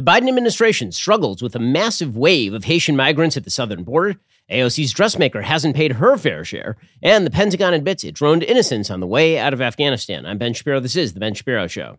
The Biden administration struggles with a massive wave of Haitian migrants at the southern border. AOC's dressmaker hasn't paid her fair share, and the Pentagon admits it droned innocents on the way out of Afghanistan. I'm Ben Shapiro. This is The Ben Shapiro Show.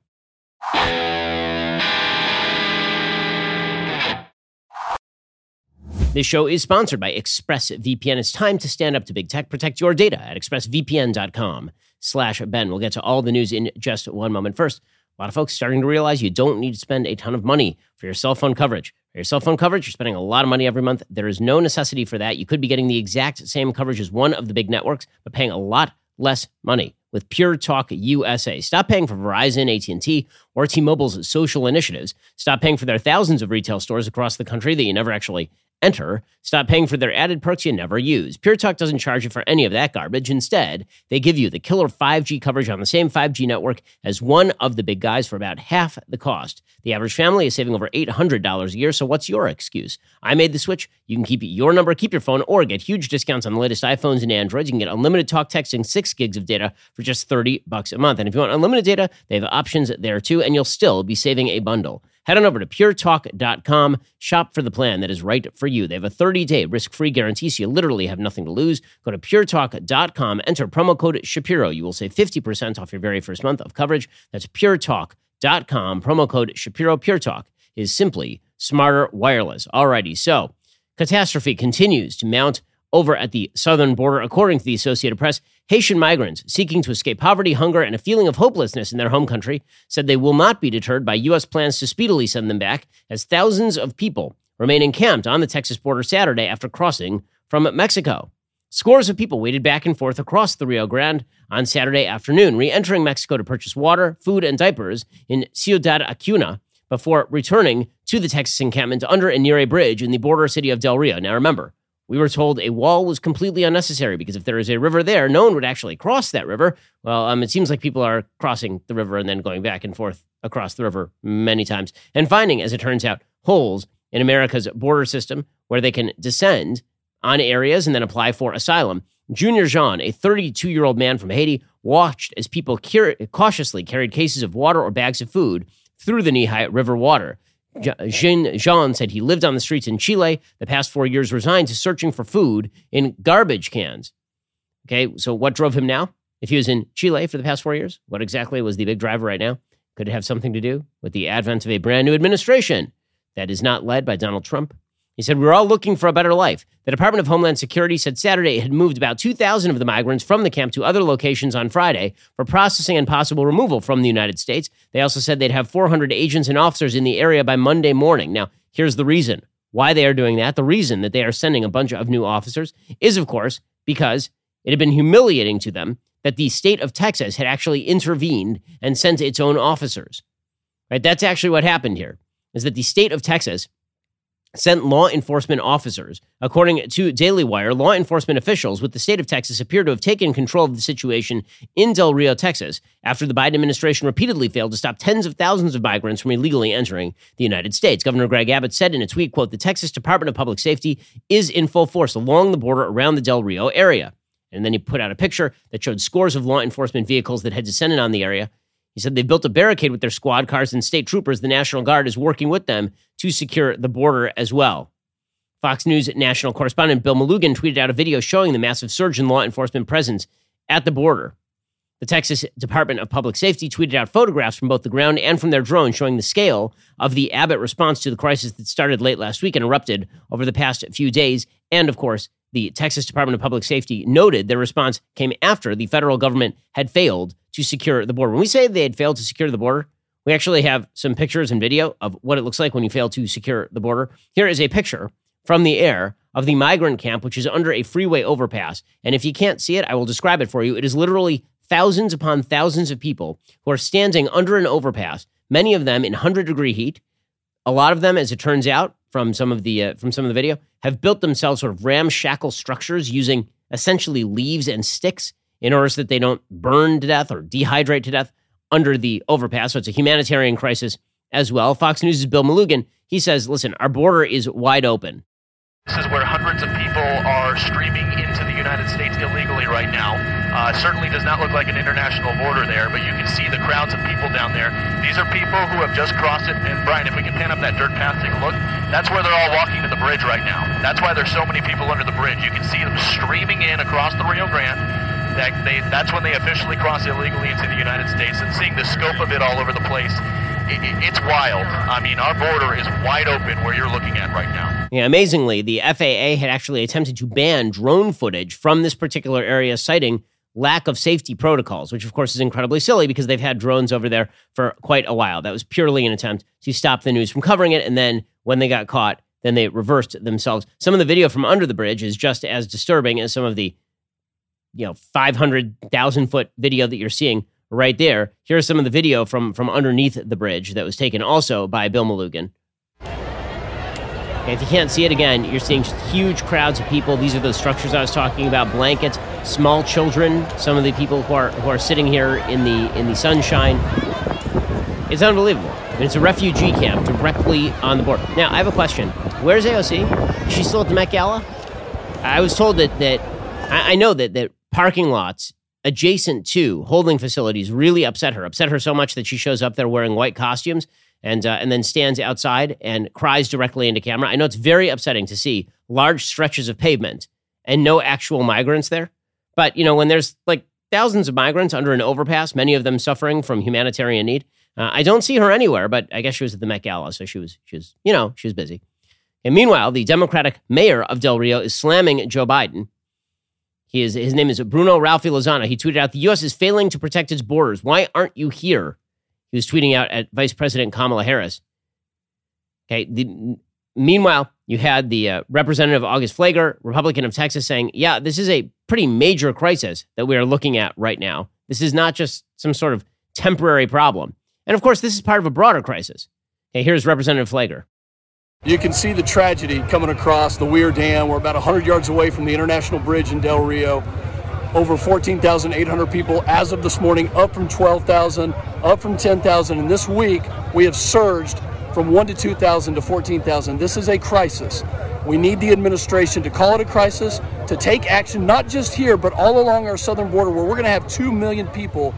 This show is sponsored by ExpressVPN. It's time to stand up to big tech. Protect your data at expressvpn.com slash Ben. We'll get to all the news in just one moment. First, a lot of folks starting to realize you don't need to spend a ton of money for your cell phone coverage. For your cell phone coverage, you're spending a lot of money every month. There is no necessity for that. You could be getting the exact same coverage as one of the big networks, but paying a lot less money with Pure Talk USA. Stop paying for Verizon, AT&T, or T-Mobile's social initiatives. Stop paying for their thousands of retail stores across the country that you never actually enter. Stop paying for their added perks you never use. Pure Talk doesn't charge you for any of that garbage. Instead, they give you the killer 5G coverage on the same 5G network as one of the big guys for about half the cost. The average family is saving over $800 a year, so what's your excuse? I made the switch. You can keep your number, keep your phone, or get huge discounts on the latest iPhones and Androids. You can get unlimited talk, texting, 6 gigs of data for just 30 bucks a month. And if you want unlimited data, they have options there too, and you'll still be saving a bundle. Head on over to puretalk.com, shop for the plan that is right for you. They have a 30 day risk free guarantee, so you literally have nothing to lose. Go to puretalk.com, enter promo code Shapiro. You will save 50% off your very first month of coverage. That's puretalk.com, promo code Shapiro. Pure Talk is simply smarter wireless. Alrighty, so catastrophe continues to mount over at the southern border, according to the Associated Press, Haitian migrants seeking to escape poverty, hunger, and a feeling of hopelessness in their home country said they will not be deterred by U.S. plans to speedily send them back, as thousands of people remain encamped on the Texas border Saturday after crossing from Mexico. Scores of people waited back and forth across the Rio Grande on Saturday afternoon, re entering Mexico to purchase water, food, and diapers in Ciudad Acuna before returning to the Texas encampment under and near a bridge in the border city of Del Rio. Now, remember, we were told a wall was completely unnecessary because if there is a river there, no one would actually cross that river. Well, um, it seems like people are crossing the river and then going back and forth across the river many times and finding, as it turns out, holes in America's border system where they can descend on areas and then apply for asylum. Junior Jean, a 32 year old man from Haiti, watched as people cur- cautiously carried cases of water or bags of food through the Nehi River water. Jean, Jean said he lived on the streets in Chile the past four years, resigned to searching for food in garbage cans. Okay, so what drove him now? If he was in Chile for the past four years, what exactly was the big driver right now? Could it have something to do with the advent of a brand new administration that is not led by Donald Trump? He said, We're all looking for a better life. The Department of Homeland Security said Saturday it had moved about 2,000 of the migrants from the camp to other locations on Friday for processing and possible removal from the United States. They also said they'd have 400 agents and officers in the area by Monday morning. Now, here's the reason why they are doing that. The reason that they are sending a bunch of new officers is, of course, because it had been humiliating to them that the state of Texas had actually intervened and sent its own officers. Right? That's actually what happened here. Is that the state of Texas sent law enforcement officers. According to Daily Wire, law enforcement officials with the state of Texas appear to have taken control of the situation in Del Rio, Texas, after the Biden administration repeatedly failed to stop tens of thousands of migrants from illegally entering the United States. Governor Greg Abbott said in a tweet, quote, the Texas Department of Public Safety is in full force along the border around the Del Rio area. And then he put out a picture that showed scores of law enforcement vehicles that had descended on the area he said they built a barricade with their squad cars and state troopers. The National Guard is working with them to secure the border as well. Fox News national correspondent Bill Melugin tweeted out a video showing the massive surge in law enforcement presence at the border. The Texas Department of Public Safety tweeted out photographs from both the ground and from their drone showing the scale of the Abbott response to the crisis that started late last week and erupted over the past few days. And of course, the Texas Department of Public Safety noted their response came after the federal government had failed to secure the border. When we say they had failed to secure the border, we actually have some pictures and video of what it looks like when you fail to secure the border. Here is a picture from the air of the migrant camp, which is under a freeway overpass. And if you can't see it, I will describe it for you. It is literally thousands upon thousands of people who are standing under an overpass, many of them in 100 degree heat. A lot of them, as it turns out from some of the uh, from some of the video, have built themselves sort of ramshackle structures using essentially leaves and sticks in order so that they don't burn to death or dehydrate to death under the overpass. So it's a humanitarian crisis as well. Fox News' Bill Melugin, he says, listen, our border is wide open. This is where hundreds of people are streaming into the United States illegally right now. Uh, certainly does not look like an international border there, but you can see the crowds of people down there. These are people who have just crossed it. And Brian, if we can pan up that dirt path, take a look. That's where they're all walking to the bridge right now. That's why there's so many people under the bridge. You can see them streaming in across the Rio Grande. That they, that's when they officially cross illegally into the United States. And seeing the scope of it all over the place, it's wild. I mean, our border is wide open where you're looking at right now. Yeah, amazingly, the FAA had actually attempted to ban drone footage from this particular area, citing lack of safety protocols, which of course is incredibly silly because they've had drones over there for quite a while. That was purely an attempt to stop the news from covering it. And then when they got caught, then they reversed themselves. Some of the video from under the bridge is just as disturbing as some of the, you know, 500,000 foot video that you're seeing right there. Here's some of the video from from underneath the bridge that was taken also by Bill Melugin. Okay, if you can't see it again, you're seeing huge crowds of people. These are those structures I was talking about: blankets, small children. Some of the people who are who are sitting here in the in the sunshine. It's unbelievable. And it's a refugee camp directly on the border. Now, I have a question. Where's AOC? Is she still at the Met Gala? I was told that that I, I know that that parking lots adjacent to holding facilities really upset her. Upset her so much that she shows up there wearing white costumes and uh, and then stands outside and cries directly into camera. I know it's very upsetting to see large stretches of pavement and no actual migrants there. But you know, when there's like thousands of migrants under an overpass, many of them suffering from humanitarian need, uh, I don't see her anywhere. But I guess she was at the Met Gala, so she was she was you know she was busy. And meanwhile, the Democratic mayor of Del Rio is slamming Joe Biden he is, his name is Bruno Ralphi Lozano. He tweeted out, The U.S. is failing to protect its borders. Why aren't you here? He was tweeting out at Vice President Kamala Harris. Okay. The, meanwhile, you had the uh, Representative August Pfluger, Republican of Texas, saying, Yeah, this is a pretty major crisis that we are looking at right now. This is not just some sort of temporary problem. And of course, this is part of a broader crisis. Okay, here's Representative Pfluger. You can see the tragedy coming across the Weir Dam. We're about 100 yards away from the International Bridge in Del Rio. Over 14,800 people as of this morning, up from 12,000, up from 10,000. And this week, we have surged from 1 to 2,000 to 14,000. This is a crisis. We need the administration to call it a crisis, to take action, not just here, but all along our southern border, where we're going to have 2 million people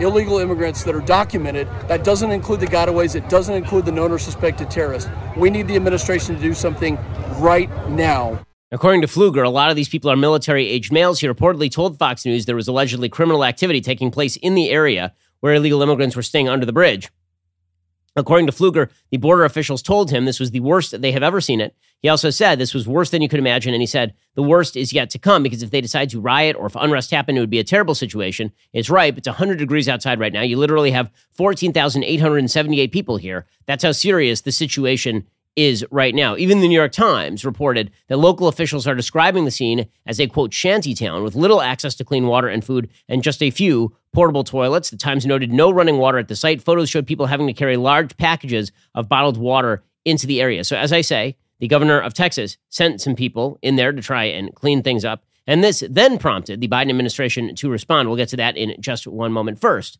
illegal immigrants that are documented. That doesn't include the gotaways, it doesn't include the known or suspected terrorists. We need the administration to do something right now. According to Pfluger, a lot of these people are military aged males. He reportedly told Fox News there was allegedly criminal activity taking place in the area where illegal immigrants were staying under the bridge. According to Pfluger, the border officials told him this was the worst they have ever seen it. He also said this was worse than you could imagine, and he said the worst is yet to come because if they decide to riot or if unrest happened, it would be a terrible situation. It's right; it's 100 degrees outside right now. You literally have 14,878 people here. That's how serious the situation is right now. Even the New York Times reported that local officials are describing the scene as a quote shanty town with little access to clean water and food and just a few portable toilets. The Times noted no running water at the site. Photos showed people having to carry large packages of bottled water into the area. So, as I say, the governor of Texas sent some people in there to try and clean things up. And this then prompted the Biden administration to respond. We'll get to that in just one moment. First,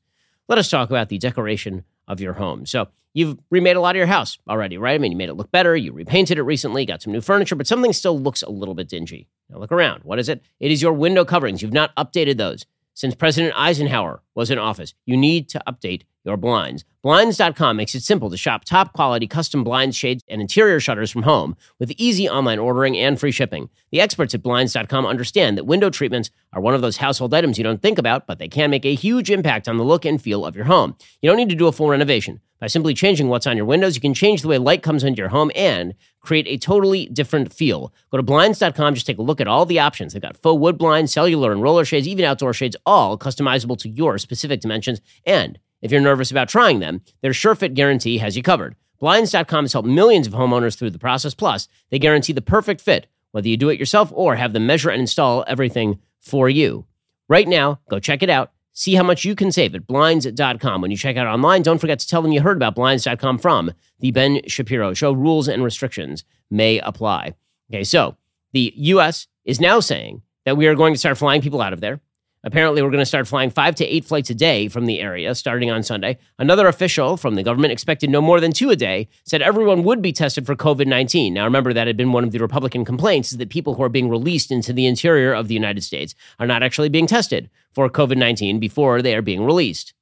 let us talk about the decoration of your home. So, you've remade a lot of your house already, right? I mean, you made it look better, you repainted it recently, got some new furniture, but something still looks a little bit dingy. Now, look around. What is it? It is your window coverings. You've not updated those since President Eisenhower was in office. You need to update your blinds. Blinds.com makes it simple to shop top quality custom blinds, shades, and interior shutters from home with easy online ordering and free shipping. The experts at Blinds.com understand that window treatments are one of those household items you don't think about, but they can make a huge impact on the look and feel of your home. You don't need to do a full renovation. By simply changing what's on your windows, you can change the way light comes into your home and create a totally different feel. Go to Blinds.com, just take a look at all the options. They've got faux wood blinds, cellular and roller shades, even outdoor shades, all customizable to your specific dimensions and if you're nervous about trying them, their SureFit guarantee has you covered. Blinds.com has helped millions of homeowners through the process. Plus, they guarantee the perfect fit, whether you do it yourself or have them measure and install everything for you. Right now, go check it out. See how much you can save at Blinds.com. When you check out online, don't forget to tell them you heard about Blinds.com from The Ben Shapiro Show. Rules and restrictions may apply. Okay, so the U.S. is now saying that we are going to start flying people out of there Apparently, we're going to start flying five to eight flights a day from the area starting on Sunday. Another official from the government expected no more than two a day said everyone would be tested for COVID 19. Now, remember, that had been one of the Republican complaints is that people who are being released into the interior of the United States are not actually being tested for COVID 19 before they are being released.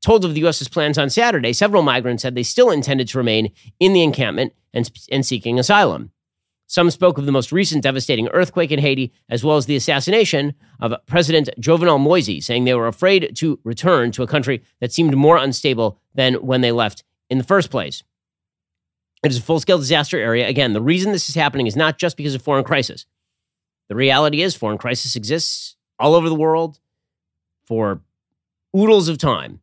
Told of the U.S.'s plans on Saturday, several migrants said they still intended to remain in the encampment and, and seeking asylum. Some spoke of the most recent devastating earthquake in Haiti, as well as the assassination of President Jovenel Moise, saying they were afraid to return to a country that seemed more unstable than when they left in the first place. It is a full scale disaster area. Again, the reason this is happening is not just because of foreign crisis. The reality is, foreign crisis exists all over the world for oodles of time.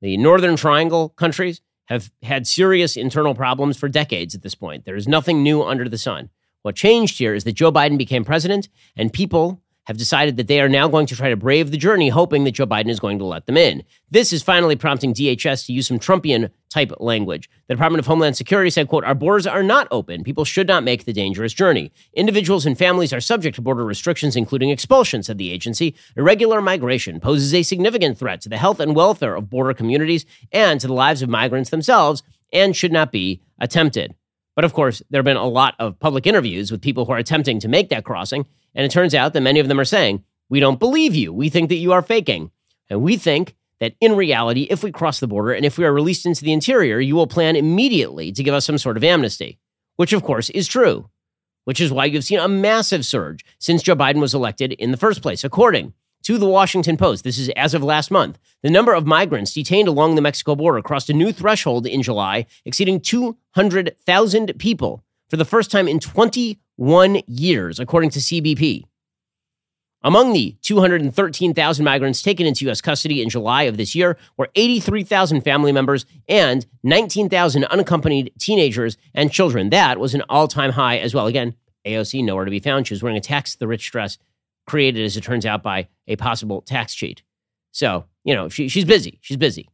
The Northern Triangle countries have had serious internal problems for decades at this point. There is nothing new under the sun. What changed here is that Joe Biden became president, and people have decided that they are now going to try to brave the journey, hoping that Joe Biden is going to let them in. This is finally prompting DHS to use some Trumpian type language. The Department of Homeland Security said, quote, our borders are not open. People should not make the dangerous journey. Individuals and families are subject to border restrictions, including expulsion, said the agency. Irregular migration poses a significant threat to the health and welfare of border communities and to the lives of migrants themselves and should not be attempted. But of course, there have been a lot of public interviews with people who are attempting to make that crossing. And it turns out that many of them are saying, We don't believe you. We think that you are faking. And we think that in reality, if we cross the border and if we are released into the interior, you will plan immediately to give us some sort of amnesty, which of course is true, which is why you've seen a massive surge since Joe Biden was elected in the first place. According to the Washington Post, this is as of last month, the number of migrants detained along the Mexico border crossed a new threshold in July, exceeding 200,000 people for the first time in 21 years, according to CBP. Among the 213,000 migrants taken into U.S. custody in July of this year were 83,000 family members and 19,000 unaccompanied teenagers and children. That was an all time high as well. Again, AOC nowhere to be found. She was wearing a tax the rich dress created, as it turns out, by a possible tax cheat. So, you know, she, she's busy. She's busy.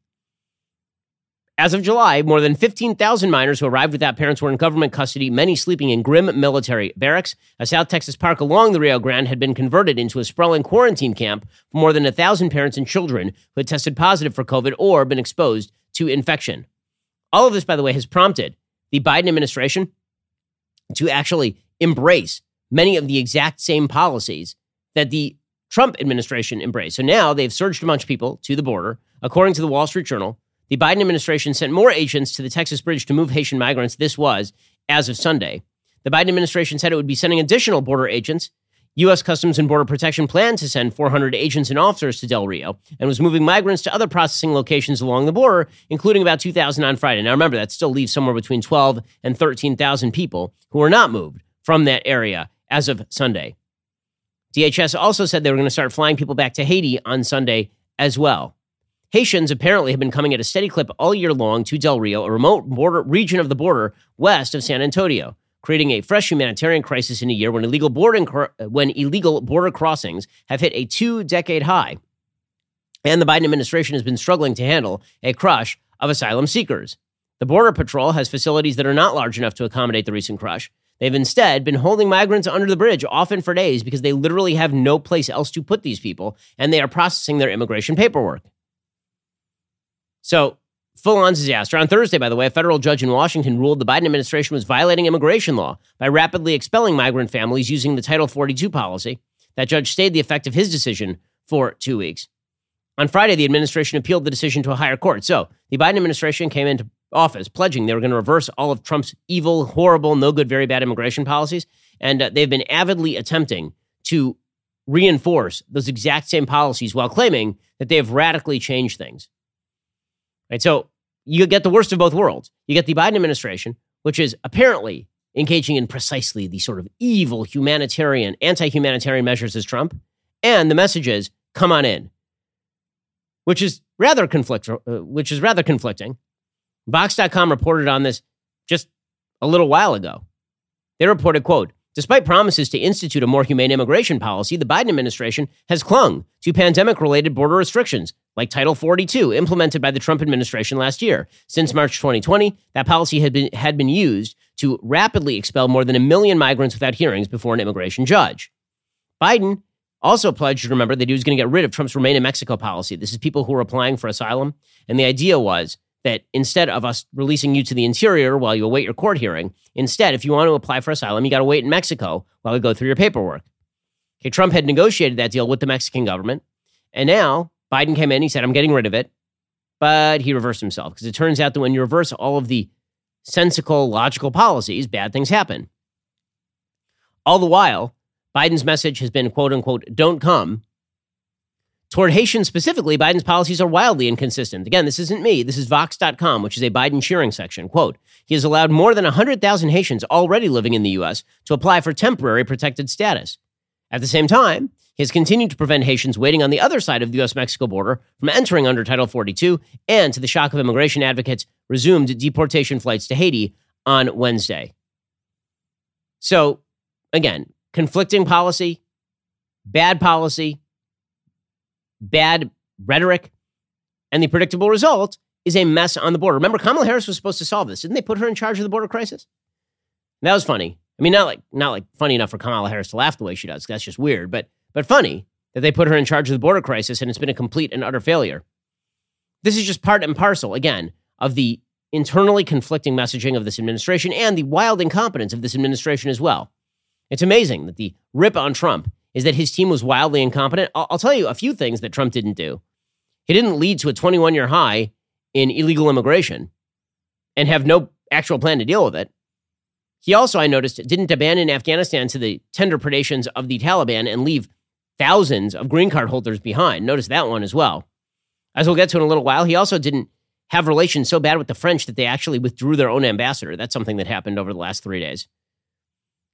As of July, more than 15,000 minors who arrived without parents were in government custody, many sleeping in grim military barracks. A South Texas park along the Rio Grande had been converted into a sprawling quarantine camp for more than 1,000 parents and children who had tested positive for COVID or been exposed to infection. All of this, by the way, has prompted the Biden administration to actually embrace many of the exact same policies that the Trump administration embraced. So now they've surged a bunch of people to the border. According to the Wall Street Journal, the Biden administration sent more agents to the Texas bridge to move Haitian migrants. This was as of Sunday. The Biden administration said it would be sending additional border agents. U.S. Customs and Border Protection planned to send 400 agents and officers to Del Rio and was moving migrants to other processing locations along the border, including about 2,000 on Friday. Now, remember, that still leaves somewhere between 12 and 13,000 people who are not moved from that area as of Sunday. DHS also said they were going to start flying people back to Haiti on Sunday as well. Haitians apparently have been coming at a steady clip all year long to Del Rio, a remote border region of the border west of San Antonio, creating a fresh humanitarian crisis in a year when illegal when illegal border crossings have hit a two-decade high. And the Biden administration has been struggling to handle a crush of asylum seekers. The Border Patrol has facilities that are not large enough to accommodate the recent crush, They've instead been holding migrants under the bridge, often for days, because they literally have no place else to put these people, and they are processing their immigration paperwork. So, full on disaster. On Thursday, by the way, a federal judge in Washington ruled the Biden administration was violating immigration law by rapidly expelling migrant families using the Title 42 policy. That judge stayed the effect of his decision for two weeks. On Friday, the administration appealed the decision to a higher court. So, the Biden administration came into office, pledging they were going to reverse all of Trump's evil, horrible, no good, very bad immigration policies. And uh, they've been avidly attempting to reinforce those exact same policies while claiming that they have radically changed things. Right? So you get the worst of both worlds. You get the Biden administration, which is apparently engaging in precisely the sort of evil humanitarian, anti humanitarian measures as Trump. And the message is come on in, which is rather conflict, uh, which is rather conflicting Vox.com reported on this just a little while ago. They reported, quote, Despite promises to institute a more humane immigration policy, the Biden administration has clung to pandemic related border restrictions, like Title 42, implemented by the Trump administration last year. Since March 2020, that policy had been, had been used to rapidly expel more than a million migrants without hearings before an immigration judge. Biden also pledged, to remember, that he was going to get rid of Trump's Remain in Mexico policy. This is people who are applying for asylum. And the idea was that instead of us releasing you to the interior while you await your court hearing, instead, if you want to apply for asylum, you got to wait in Mexico while we go through your paperwork. Okay, Trump had negotiated that deal with the Mexican government. And now Biden came in, he said, I'm getting rid of it. But he reversed himself because it turns out that when you reverse all of the sensical, logical policies, bad things happen. All the while, Biden's message has been quote unquote, don't come. Toward Haitians specifically, Biden's policies are wildly inconsistent. Again, this isn't me. This is Vox.com, which is a Biden cheering section. Quote, he has allowed more than 100,000 Haitians already living in the U.S. to apply for temporary protected status. At the same time, he has continued to prevent Haitians waiting on the other side of the U.S. Mexico border from entering under Title 42, and to the shock of immigration advocates, resumed deportation flights to Haiti on Wednesday. So, again, conflicting policy, bad policy, bad rhetoric, and the predictable result is a mess on the border. Remember, Kamala Harris was supposed to solve this. Didn't they put her in charge of the border crisis? That was funny. I mean, not like not like funny enough for Kamala Harris to laugh the way she does. That's just weird, but but funny that they put her in charge of the border crisis and it's been a complete and utter failure. This is just part and parcel again of the internally conflicting messaging of this administration and the wild incompetence of this administration as well. It's amazing that the rip on Trump is that his team was wildly incompetent. I'll, I'll tell you a few things that Trump didn't do. He didn't lead to a 21 year high in illegal immigration and have no actual plan to deal with it. He also, I noticed, didn't abandon Afghanistan to the tender predations of the Taliban and leave thousands of green card holders behind. Notice that one as well. As we'll get to in a little while, he also didn't have relations so bad with the French that they actually withdrew their own ambassador. That's something that happened over the last three days.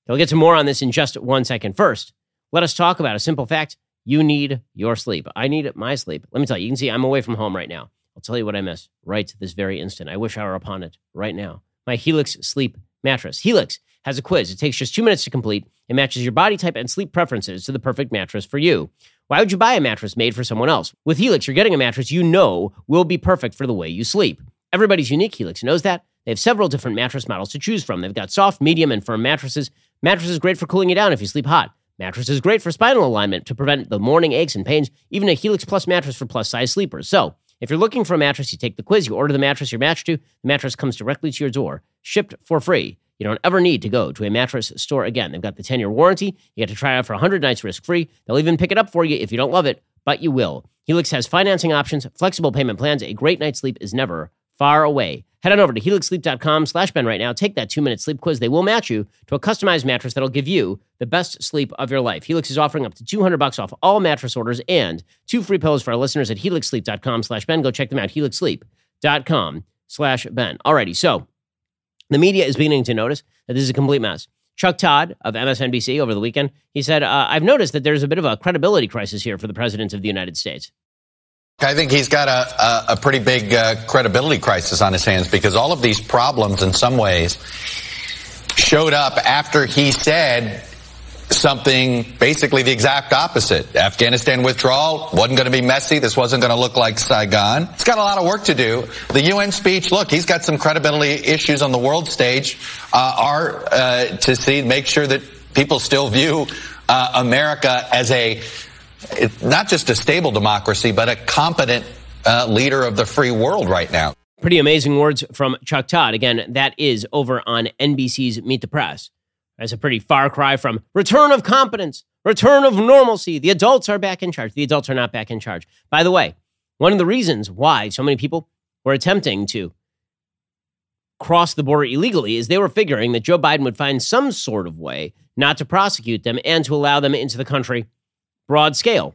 I'll get to more on this in just one second. First, let us talk about a simple fact. You need your sleep. I need my sleep. Let me tell you, you can see I'm away from home right now. I'll tell you what I miss right this very instant. I wish I were upon it right now. My Helix sleep mattress. Helix has a quiz. It takes just two minutes to complete. It matches your body type and sleep preferences to the perfect mattress for you. Why would you buy a mattress made for someone else? With Helix, you're getting a mattress you know will be perfect for the way you sleep. Everybody's unique. Helix knows that. They have several different mattress models to choose from. They've got soft, medium, and firm mattresses Mattress is great for cooling you down if you sleep hot. Mattress is great for spinal alignment to prevent the morning aches and pains, even a Helix Plus mattress for plus size sleepers. So, if you're looking for a mattress, you take the quiz, you order the mattress you're matched to, the mattress comes directly to your door, shipped for free. You don't ever need to go to a mattress store again. They've got the 10 year warranty. You get to try it out for 100 nights risk free. They'll even pick it up for you if you don't love it, but you will. Helix has financing options, flexible payment plans. A great night's sleep is never far away. Head on over to helixsleep.com slash Ben right now. Take that two minute sleep quiz. They will match you to a customized mattress that'll give you the best sleep of your life. Helix is offering up to 200 bucks off all mattress orders and two free pillows for our listeners at helixsleep.com slash Ben. Go check them out, helixsleep.com slash Ben. Alrighty, so the media is beginning to notice that this is a complete mess. Chuck Todd of MSNBC over the weekend, he said, uh, I've noticed that there's a bit of a credibility crisis here for the President of the United States. I think he's got a, a, a pretty big uh, credibility crisis on his hands because all of these problems, in some ways, showed up after he said something basically the exact opposite. Afghanistan withdrawal wasn't going to be messy. This wasn't going to look like Saigon. He's got a lot of work to do. The UN speech, look, he's got some credibility issues on the world stage, uh, are uh, to see, make sure that people still view uh, America as a not just a stable democracy, but a competent uh, leader of the free world right now. Pretty amazing words from Chuck Todd. Again, that is over on NBC's Meet the Press. That's a pretty far cry from return of competence, return of normalcy. The adults are back in charge. The adults are not back in charge. By the way, one of the reasons why so many people were attempting to cross the border illegally is they were figuring that Joe Biden would find some sort of way not to prosecute them and to allow them into the country broad scale.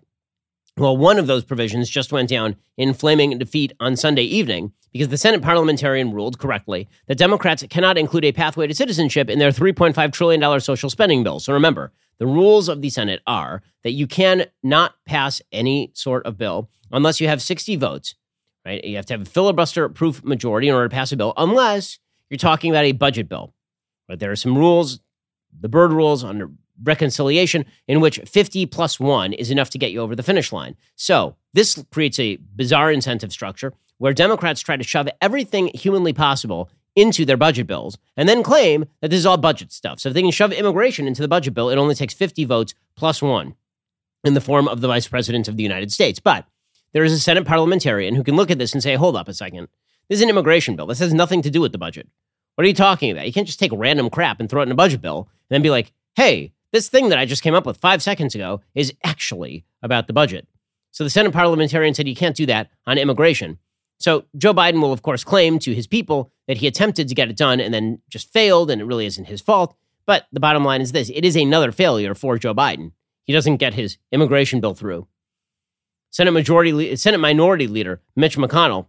Well, one of those provisions just went down in flaming defeat on Sunday evening because the Senate parliamentarian ruled correctly that Democrats cannot include a pathway to citizenship in their $3.5 trillion social spending bill. So remember, the rules of the Senate are that you can not pass any sort of bill unless you have 60 votes, right? You have to have a filibuster proof majority in order to pass a bill, unless you're talking about a budget bill. But there are some rules, the Byrd rules under reconciliation in which 50 plus 1 is enough to get you over the finish line. So, this creates a bizarre incentive structure where Democrats try to shove everything humanly possible into their budget bills and then claim that this is all budget stuff. So, if they can shove immigration into the budget bill, it only takes 50 votes plus 1. in the form of the vice president of the United States. But there is a Senate parliamentarian who can look at this and say, hold up a second. This is an immigration bill. This has nothing to do with the budget. What are you talking about? You can't just take random crap and throw it in a budget bill and then be like, hey, this thing that I just came up with five seconds ago is actually about the budget. So the Senate parliamentarian said you can't do that on immigration. So Joe Biden will, of course, claim to his people that he attempted to get it done and then just failed, and it really isn't his fault. But the bottom line is this it is another failure for Joe Biden. He doesn't get his immigration bill through. Senate Majority Senate Minority Leader Mitch McConnell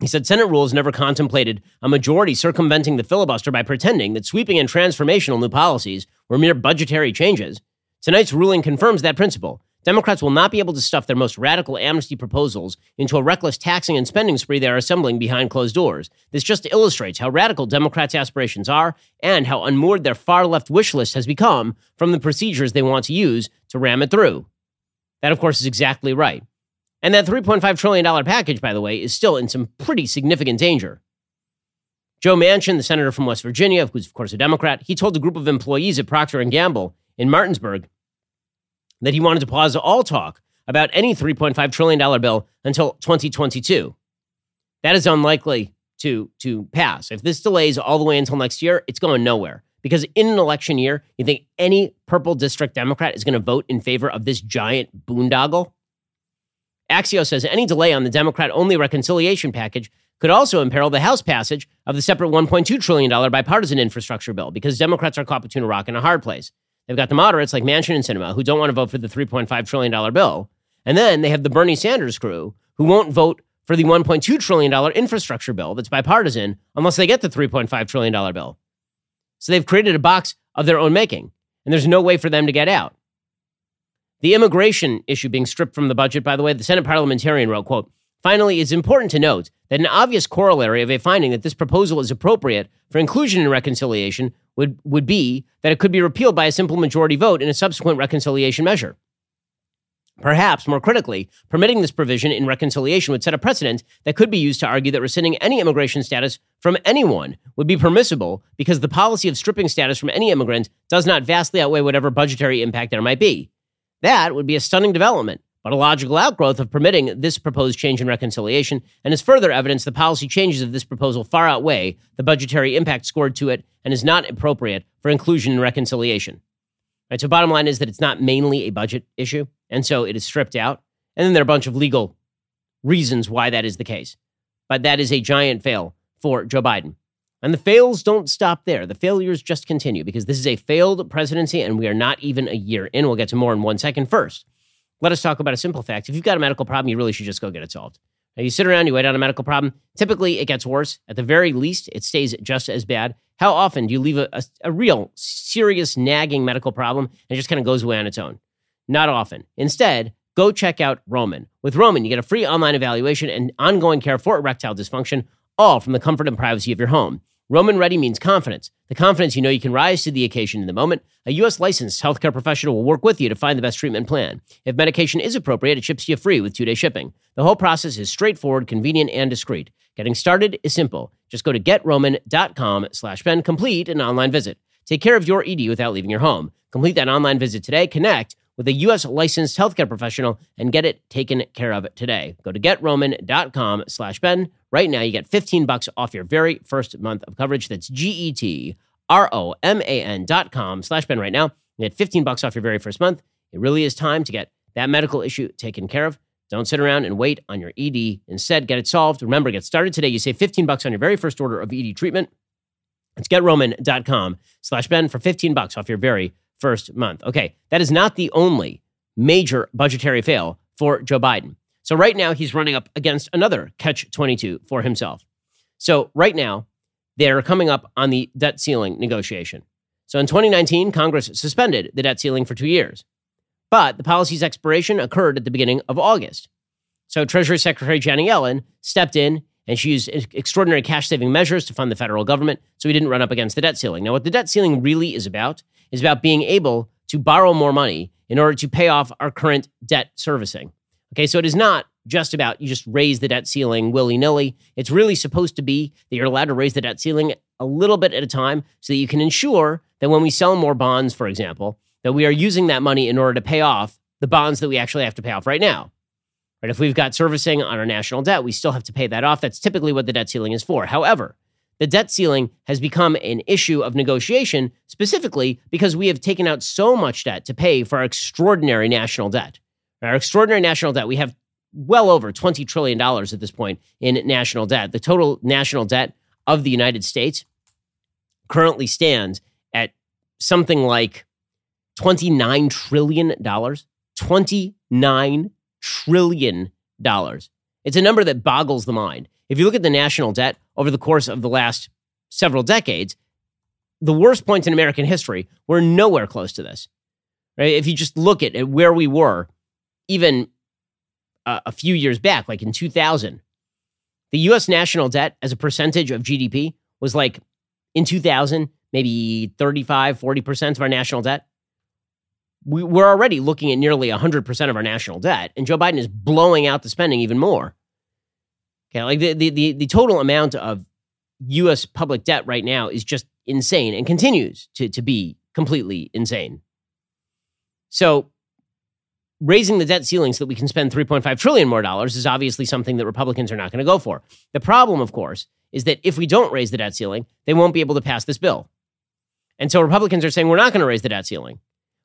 he said Senate rules never contemplated a majority circumventing the filibuster by pretending that sweeping and transformational new policies were mere budgetary changes. Tonight's ruling confirms that principle. Democrats will not be able to stuff their most radical amnesty proposals into a reckless taxing and spending spree they are assembling behind closed doors. This just illustrates how radical Democrats' aspirations are and how unmoored their far left wish list has become from the procedures they want to use to ram it through. That, of course, is exactly right. And that $3.5 trillion package, by the way, is still in some pretty significant danger. Joe Manchin, the senator from West Virginia, who's of course a Democrat, he told a group of employees at Procter & Gamble in Martinsburg that he wanted to pause all talk about any $3.5 trillion bill until 2022. That is unlikely to, to pass. If this delays all the way until next year, it's going nowhere. Because in an election year, you think any purple district Democrat is going to vote in favor of this giant boondoggle? Axios says any delay on the Democrat only reconciliation package could also imperil the House passage of the separate $1.2 trillion bipartisan infrastructure bill because Democrats are caught between a rock and a hard place. They've got the moderates like Manchin and Sinema who don't want to vote for the $3.5 trillion bill. And then they have the Bernie Sanders crew who won't vote for the $1.2 trillion infrastructure bill that's bipartisan unless they get the $3.5 trillion bill. So they've created a box of their own making, and there's no way for them to get out. The immigration issue being stripped from the budget, by the way, the Senate parliamentarian wrote, quote, Finally, it's important to note that an obvious corollary of a finding that this proposal is appropriate for inclusion in reconciliation would, would be that it could be repealed by a simple majority vote in a subsequent reconciliation measure. Perhaps, more critically, permitting this provision in reconciliation would set a precedent that could be used to argue that rescinding any immigration status from anyone would be permissible because the policy of stripping status from any immigrant does not vastly outweigh whatever budgetary impact there might be. That would be a stunning development, but a logical outgrowth of permitting this proposed change in reconciliation, and is further evidence the policy changes of this proposal far outweigh the budgetary impact scored to it and is not appropriate for inclusion in reconciliation. Right, so bottom line is that it's not mainly a budget issue, and so it is stripped out. And then there are a bunch of legal reasons why that is the case. But that is a giant fail for Joe Biden. And the fails don't stop there. The failures just continue because this is a failed presidency and we are not even a year in. We'll get to more in one second. First, let us talk about a simple fact. If you've got a medical problem, you really should just go get it solved. Now, you sit around, you wait on a medical problem. Typically, it gets worse. At the very least, it stays just as bad. How often do you leave a, a, a real, serious, nagging medical problem and just kind of goes away on its own? Not often. Instead, go check out Roman. With Roman, you get a free online evaluation and ongoing care for erectile dysfunction, all from the comfort and privacy of your home. Roman Ready means confidence. The confidence you know you can rise to the occasion in the moment. A U.S. licensed healthcare professional will work with you to find the best treatment plan. If medication is appropriate, it ships you free with two day shipping. The whole process is straightforward, convenient, and discreet. Getting started is simple. Just go to getroman.com slash Ben, complete an online visit. Take care of your ED without leaving your home. Complete that online visit today. Connect with a U.S. licensed healthcare professional and get it taken care of today. Go to getroman.com slash Ben. Right now, you get 15 bucks off your very first month of coverage. That's G-E-T-R-O-M-A-N dot com slash Ben right now. You get 15 bucks off your very first month. It really is time to get that medical issue taken care of. Don't sit around and wait on your ED. Instead, get it solved. Remember, get started today. You save 15 bucks on your very first order of ED treatment. It's getroman.com slash Ben for 15 bucks off your very first month. Okay, that is not the only major budgetary fail for Joe Biden. So right now he's running up against another catch 22 for himself. So right now they're coming up on the debt ceiling negotiation. So in 2019, Congress suspended the debt ceiling for two years, but the policy's expiration occurred at the beginning of August. So Treasury Secretary Janet Yellen stepped in and she used extraordinary cash saving measures to fund the federal government so we didn't run up against the debt ceiling. Now, what the debt ceiling really is about is about being able to borrow more money in order to pay off our current debt servicing. Okay, so it is not just about you just raise the debt ceiling willy nilly. It's really supposed to be that you're allowed to raise the debt ceiling a little bit at a time so that you can ensure that when we sell more bonds, for example, that we are using that money in order to pay off the bonds that we actually have to pay off right now. Right? If we've got servicing on our national debt, we still have to pay that off. That's typically what the debt ceiling is for. However, the debt ceiling has become an issue of negotiation specifically because we have taken out so much debt to pay for our extraordinary national debt. Our extraordinary national debt, we have well over $20 trillion at this point in national debt. The total national debt of the United States currently stands at something like $29 trillion. $29 trillion. It's a number that boggles the mind. If you look at the national debt over the course of the last several decades, the worst points in American history were nowhere close to this. Right? If you just look at, at where we were, even uh, a few years back, like in 2000, the US national debt as a percentage of GDP was like in 2000, maybe 35, 40% of our national debt we, we're already looking at nearly 100% of our national debt, and Joe Biden is blowing out the spending even more. Okay, like the, the, the, the total amount of U.S. public debt right now is just insane and continues to, to be completely insane. So, raising the debt ceiling so that we can spend 3.5 trillion more dollars is obviously something that Republicans are not going to go for. The problem, of course, is that if we don't raise the debt ceiling, they won't be able to pass this bill. And so Republicans are saying we're not going to raise the debt ceiling.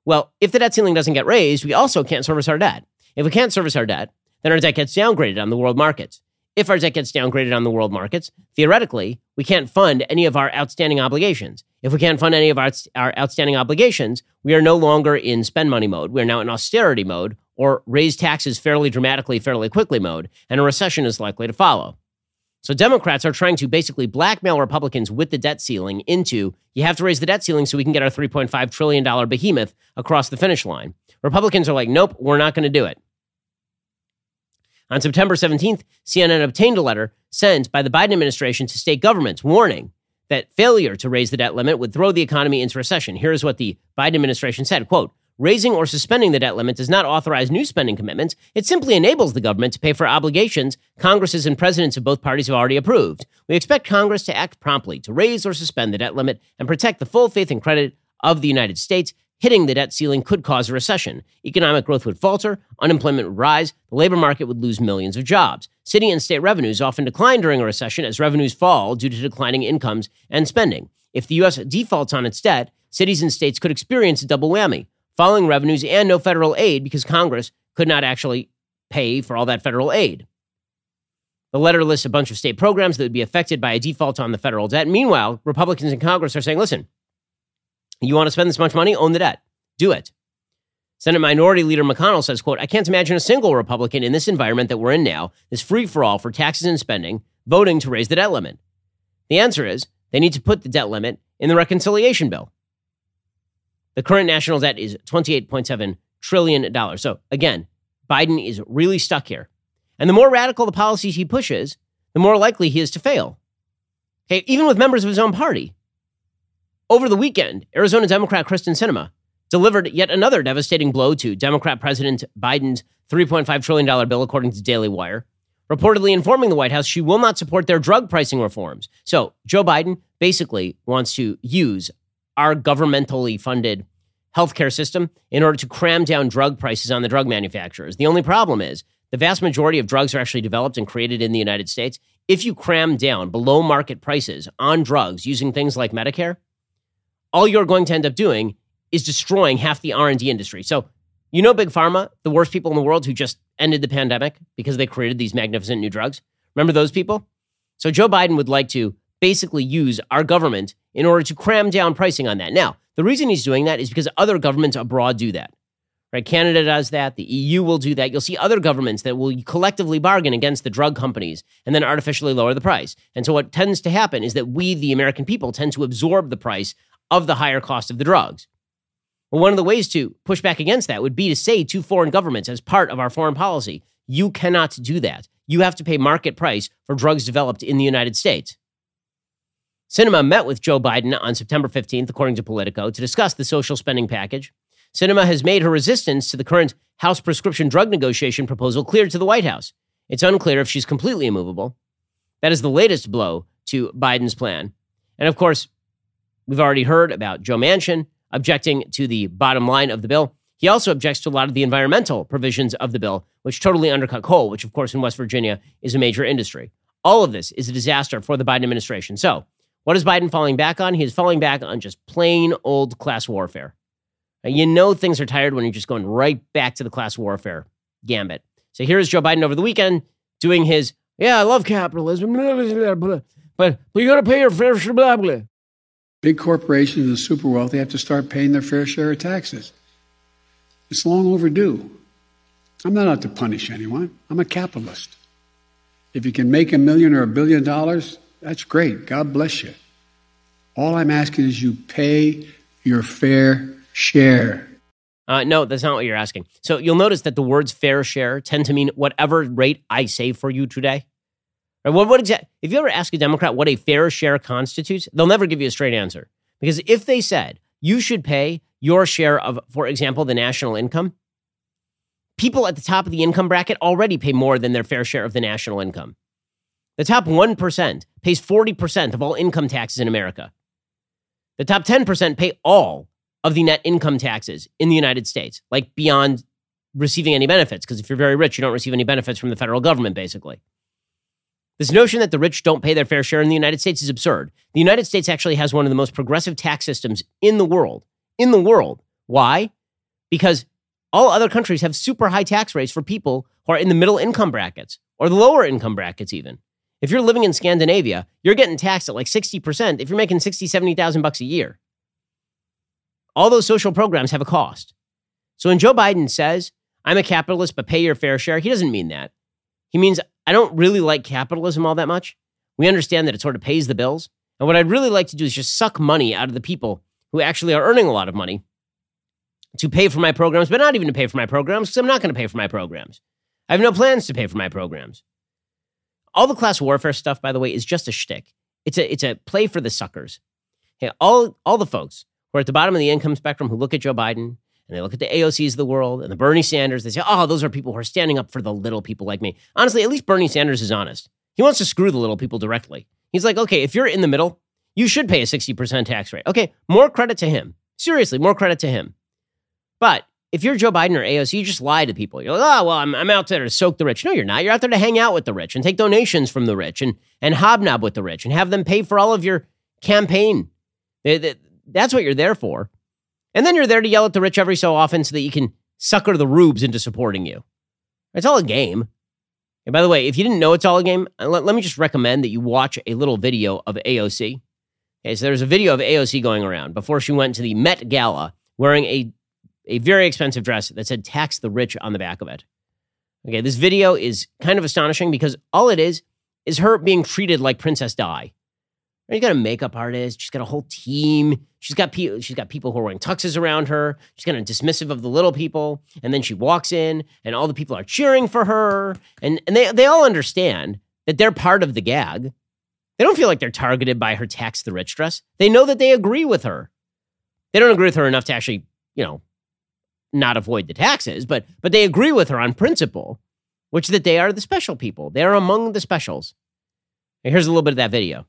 Well, if the debt ceiling doesn't get raised, we also can't service our debt. If we can't service our debt, then our debt gets downgraded on the world markets. If our debt gets downgraded on the world markets, theoretically, we can't fund any of our outstanding obligations. If we can't fund any of our, our outstanding obligations, we are no longer in spend money mode. We are now in austerity mode or raise taxes fairly dramatically, fairly quickly mode, and a recession is likely to follow. So Democrats are trying to basically blackmail Republicans with the debt ceiling into you have to raise the debt ceiling so we can get our $3.5 trillion behemoth across the finish line. Republicans are like, nope, we're not going to do it. On September 17th, CNN obtained a letter sent by the Biden administration to state governments warning that failure to raise the debt limit would throw the economy into recession. Here's what the Biden administration said, quote, Raising or suspending the debt limit does not authorize new spending commitments. It simply enables the government to pay for obligations Congresses and presidents of both parties have already approved. We expect Congress to act promptly to raise or suspend the debt limit and protect the full faith and credit of the United States. Hitting the debt ceiling could cause a recession. Economic growth would falter, unemployment would rise, the labor market would lose millions of jobs. City and state revenues often decline during a recession as revenues fall due to declining incomes and spending. If the U.S. defaults on its debt, cities and states could experience a double whammy falling revenues and no federal aid because Congress could not actually pay for all that federal aid. The letter lists a bunch of state programs that would be affected by a default on the federal debt. Meanwhile, Republicans in Congress are saying, listen, you want to spend this much money? Own the debt. Do it. Senate Minority Leader McConnell says, quote, I can't imagine a single Republican in this environment that we're in now, this free for all for taxes and spending, voting to raise the debt limit. The answer is they need to put the debt limit in the reconciliation bill. The current national debt is $28.7 trillion. So again, Biden is really stuck here. And the more radical the policies he pushes, the more likely he is to fail. Okay, even with members of his own party. Over the weekend, Arizona Democrat Kyrsten Sinema delivered yet another devastating blow to Democrat President Biden's $3.5 trillion bill, according to Daily Wire, reportedly informing the White House she will not support their drug pricing reforms. So Joe Biden basically wants to use our governmentally funded healthcare system in order to cram down drug prices on the drug manufacturers. The only problem is the vast majority of drugs are actually developed and created in the United States. If you cram down below market prices on drugs using things like Medicare, all you're going to end up doing is destroying half the R&D industry. So, you know big pharma, the worst people in the world who just ended the pandemic because they created these magnificent new drugs? Remember those people? So Joe Biden would like to basically use our government in order to cram down pricing on that. Now, the reason he's doing that is because other governments abroad do that. Right? Canada does that. The EU will do that. You'll see other governments that will collectively bargain against the drug companies and then artificially lower the price. And so what tends to happen is that we, the American people, tend to absorb the price of the higher cost of the drugs. Well, one of the ways to push back against that would be to say to foreign governments as part of our foreign policy, you cannot do that. You have to pay market price for drugs developed in the United States. Sinema met with Joe Biden on September 15th, according to Politico, to discuss the social spending package. Sinema has made her resistance to the current House prescription drug negotiation proposal clear to the White House. It's unclear if she's completely immovable. That is the latest blow to Biden's plan. And of course, we've already heard about Joe Manchin objecting to the bottom line of the bill. He also objects to a lot of the environmental provisions of the bill, which totally undercut coal, which, of course, in West Virginia is a major industry. All of this is a disaster for the Biden administration. So, what is Biden falling back on? He is falling back on just plain old class warfare. You know things are tired when you're just going right back to the class warfare gambit. So here's Joe Biden over the weekend doing his, yeah, I love capitalism, but, but you got to pay your fair share, blah, blah. Big corporations and super wealthy have to start paying their fair share of taxes. It's long overdue. I'm not out to punish anyone. I'm a capitalist. If you can make a million or a billion dollars, that's great. God bless you. All I'm asking is you pay your fair share. Uh, no, that's not what you're asking. So you'll notice that the words fair share tend to mean whatever rate I say for you today. Right? What, what exactly? If you ever ask a Democrat what a fair share constitutes, they'll never give you a straight answer. Because if they said you should pay your share of, for example, the national income, people at the top of the income bracket already pay more than their fair share of the national income. The top 1% pays 40% of all income taxes in America. The top 10% pay all of the net income taxes in the United States, like beyond receiving any benefits. Because if you're very rich, you don't receive any benefits from the federal government, basically. This notion that the rich don't pay their fair share in the United States is absurd. The United States actually has one of the most progressive tax systems in the world. In the world. Why? Because all other countries have super high tax rates for people who are in the middle income brackets or the lower income brackets, even. If you're living in Scandinavia, you're getting taxed at like 60% if you're making 60, 70,000 bucks a year. All those social programs have a cost. So when Joe Biden says, I'm a capitalist, but pay your fair share, he doesn't mean that. He means, I don't really like capitalism all that much. We understand that it sort of pays the bills. And what I'd really like to do is just suck money out of the people who actually are earning a lot of money to pay for my programs, but not even to pay for my programs because I'm not going to pay for my programs. I have no plans to pay for my programs. All the class warfare stuff, by the way, is just a shtick. It's a it's a play for the suckers. Hey, all all the folks who are at the bottom of the income spectrum who look at Joe Biden and they look at the AOCs of the world and the Bernie Sanders, they say, oh, those are people who are standing up for the little people like me. Honestly, at least Bernie Sanders is honest. He wants to screw the little people directly. He's like, okay, if you're in the middle, you should pay a 60% tax rate. Okay, more credit to him. Seriously, more credit to him. But if you're Joe Biden or AOC, you just lie to people. You're like, oh, well, I'm, I'm out there to soak the rich. No, you're not. You're out there to hang out with the rich and take donations from the rich and, and hobnob with the rich and have them pay for all of your campaign. That's what you're there for. And then you're there to yell at the rich every so often so that you can sucker the rubes into supporting you. It's all a game. And by the way, if you didn't know it's all a game, uh, let, let me just recommend that you watch a little video of AOC. Okay, so there's a video of AOC going around before she went to the Met Gala wearing a, a very expensive dress that said tax the rich on the back of it. Okay, this video is kind of astonishing because all it is is her being treated like Princess Di. You got a makeup artist. She's got a whole team. She's got people. She's got people who are wearing tuxes around her. She's kind of dismissive of the little people. And then she walks in, and all the people are cheering for her. And and they they all understand that they're part of the gag. They don't feel like they're targeted by her tax the rich dress. They know that they agree with her. They don't agree with her enough to actually, you know, not avoid the taxes, but but they agree with her on principle, which is that they are the special people. They are among the specials. Here's a little bit of that video.